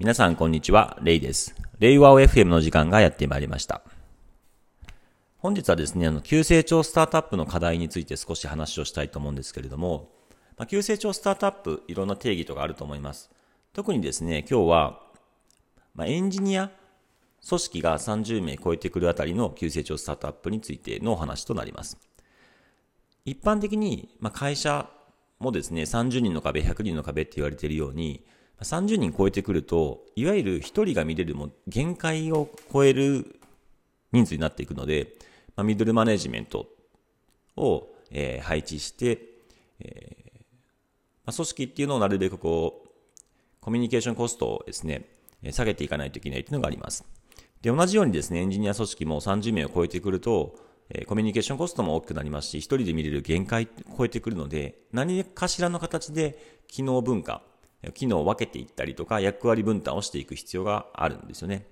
皆さんこんにちは、レイです。レイワオ FM の時間がやってまいりました。本日はですね、あの、急成長スタートアップの課題について少し話をしたいと思うんですけれども、まあ、急成長スタートアップ、いろんな定義とかあると思います。特にですね、今日は、まあ、エンジニア組織が30名超えてくるあたりの急成長スタートアップについてのお話となります。一般的に、まあ、会社もですね、30人の壁、100人の壁って言われているように、30人超えてくると、いわゆる1人が見れるも限界を超える人数になっていくので、まあ、ミドルマネジメントを、えー、配置して、えーまあ、組織っていうのをなるべくこう、コミュニケーションコストをですね、下げていかないといけないというのがあります。で、同じようにですね、エンジニア組織も30名を超えてくると、えコミュニケーションコストも大きくなりますし、一人で見れる限界を超えてくるので、何かしらの形で機能文化、機能を分けていったりとか、役割分担をしていく必要があるんですよね。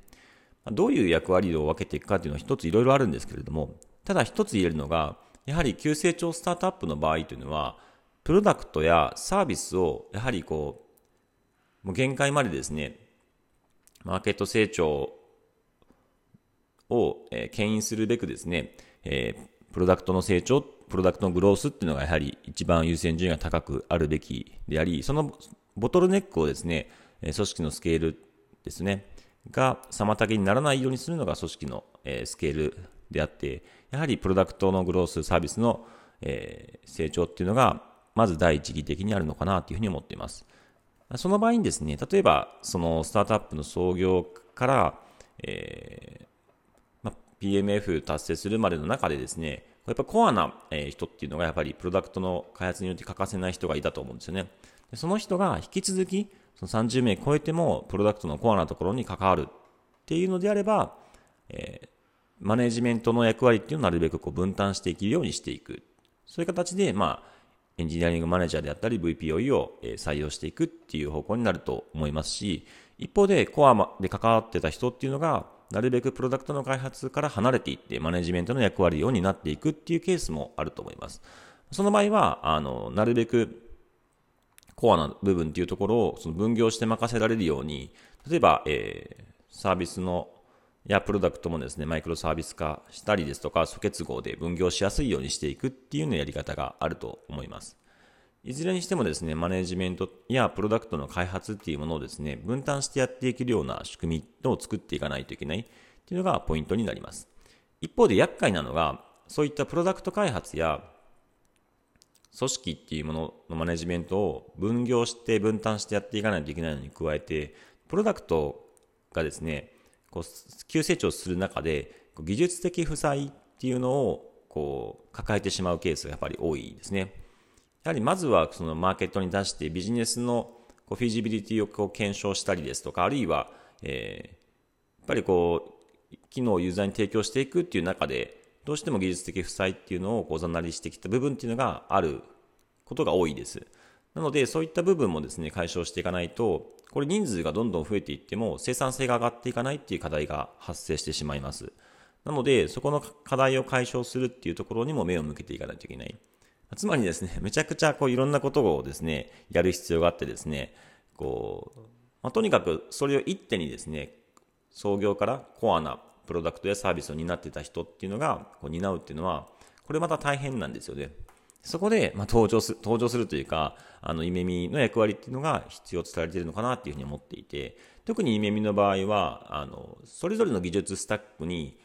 どういう役割を分けていくかというのは一ついろいろあるんですけれども、ただ一つ言えるのが、やはり急成長スタートアップの場合というのは、プロダクトやサービスをやはりこう、もう限界までですね、マーケット成長を、え牽引するべくですね、えプロダクトの成長、プロダクトのグロースっていうのがやはり一番優先順位が高くあるべきであり、そのボトルネックをですね、組織のスケールですね、が妨げにならないようにするのが組織のスケールであって、やはりプロダクトのグロース、サービスの成長っていうのが、まず第一義的にあるのかなというふうに思っています。その場合にですね、例えば、そのスタートアップの創業から、えーま PMF 達成するまでの中でですね、やっぱコアな人っていうのがやっぱりプロダクトの開発によって欠かせない人がいたと思うんですよね。その人が引き続き、その30名超えても、プロダクトのコアなところに関わるっていうのであれば、えー、マネジメントの役割っていうのをなるべくこう分担していけるようにしていく。そういう形で、まあ、エンジニアリングマネージャーであったり VPOE を採用していくっていう方向になると思いますし、一方でコアで関わってた人っていうのが、なるべくプロダクトの開発から離れていってマネジメントの役割を担っていくっていうケースもあると思います。その場合は、あの、なるべくコアな部分っていうところをその分業して任せられるように、例えば、えー、サービスのやプロダクトもですね、マイクロサービス化したりですとか、素結合で分業しやすいようにしていくっていうようなやり方があると思います。いずれにしてもですね、マネジメントやプロダクトの開発っていうものをですね、分担してやっていけるような仕組みを作っていかないといけないっていうのがポイントになります。一方で厄介なのが、そういったプロダクト開発や組織っていうもののマネジメントを分業して分担してやっていかないといけないのに加えて、プロダクトがですね、こう急成長する中で、技術的負債っていうのをこう抱えてしまうケースがやっぱり多いですね。やはりまずはそのマーケットに出してビジネスのこうフィジビリティを検証したりですとか、あるいは、えー、やっぱりこう、機能をユーザーに提供していくっていう中で、どうしても技術的負債っていうのをおざなりしてきた部分っていうのがあることが多いです。なので、そういった部分もですね、解消していかないと、これ人数がどんどん増えていっても生産性が上がっていかないっていう課題が発生してしまいます。なので、そこの課題を解消するっていうところにも目を向けていかないといけない。つまりですね、めちゃくちゃこういろんなことをですね、やる必要があってですね、こう、まあ、とにかくそれを一手にですね、創業からコアなプロダクトやサービスを担ってた人っていうのがこう担うっていうのは、これまた大変なんですよね。そこで、まあ、登場する、登場するというか、あの、イメミの役割っていうのが必要とされているのかなっていうふうに思っていて、特にイメミの場合は、あの、それぞれの技術スタックに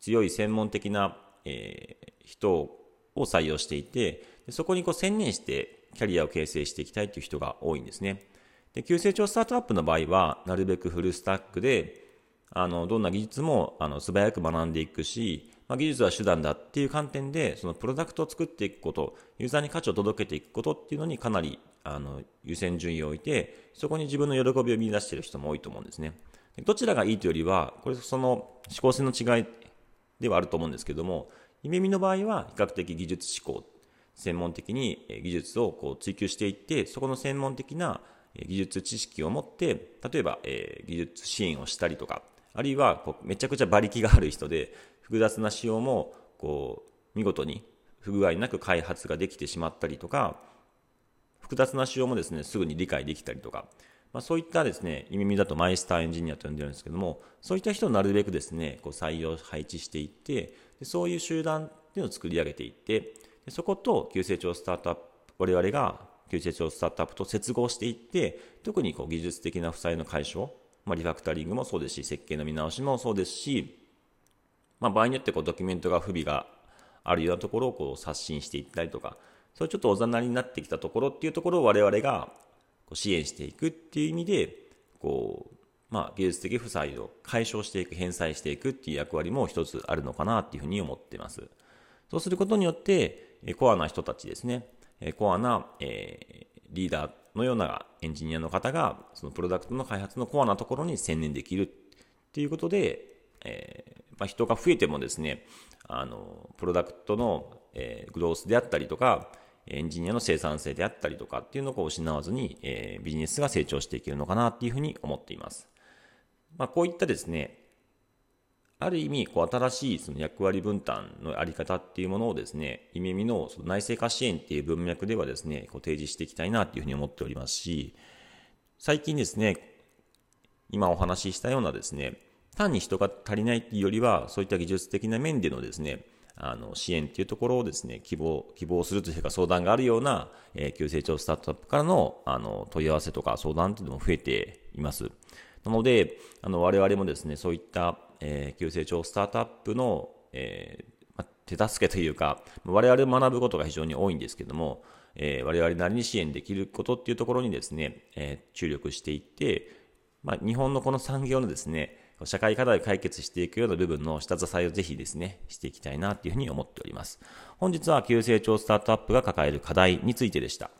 強い専門的な、えー、人をを採用していて、そこにこう専念してキャリアを形成していきたいという人が多いんですね。で、急成長スタートアップの場合は、なるべくフルスタックで、あの、どんな技術も、あの、素早く学んでいくし、まあ、技術は手段だっていう観点で、そのプロダクトを作っていくこと、ユーザーに価値を届けていくことっていうのにかなり、あの、優先順位を置いて、そこに自分の喜びを見出している人も多いと思うんですね。どちらがいいというよりは、これその思考性の違いではあると思うんですけども、イメミの場合は比較的技術思考、専門的に技術をこう追求していって、そこの専門的な技術知識を持って、例えば、え技術支援をしたりとか、あるいはこうめちゃくちゃ馬力がある人で、複雑な仕様もこう見事に不具合なく開発ができてしまったりとか、複雑な仕様もですね、すぐに理解できたりとか、まあ、そういったですね、意味だとマイスターエンジニアと呼んでるんですけども、そういった人をなるべくですね、こう採用配置していって、でそういう集団っていうのを作り上げていって、でそこと急成長スタートアップ、我々が急成長スタートアップと接合していって、特にこう技術的な負債の解消、まあ、リファクタリングもそうですし、設計の見直しもそうですし、まあ、場合によってこうドキュメントが不備があるようなところをこう刷新していったりとか、そういうちょっとおざなりになってきたところっていうところを我々が支援していくっていう意味で、こう、まあ、技術的負債を解消していく、返済していくっていう役割も一つあるのかなっていうふうに思ってます。そうすることによって、コアな人たちですね、コアな、えー、リーダーのようなエンジニアの方が、そのプロダクトの開発のコアなところに専念できるっていうことで、えー、まあ、人が増えてもですね、あの、プロダクトの、えー、グロースであったりとか、エンジニアの生産性であったりとかっていうのを失わずに、えー、ビジネスが成長していけるのかなっていうふうに思っています。まあ、こういったですね、ある意味、こう新しいその役割分担のあり方っていうものをですね、イメミのその内製化支援っていう文脈ではですね、こう提示していきたいなっていうふうに思っておりますし、最近ですね、今お話ししたようなですね、単に人が足りないっていうよりは、そういった技術的な面でのですね、あの、支援っていうところをですね、希望、希望するというか相談があるような、え、急成長スタートアップからの、あの、問い合わせとか相談っていうのも増えています。なので、あの、我々もですね、そういった、え、急成長スタートアップの、え、ま、手助けというか、我々学ぶことが非常に多いんですけども、え、我々なりに支援できることっていうところにですね、え、注力していって、ま、日本のこの産業のですね、社会課題を解決していくような部分の下支えをぜひですね、していきたいなというふうに思っております。本日は急成長スタートアップが抱える課題についてでした。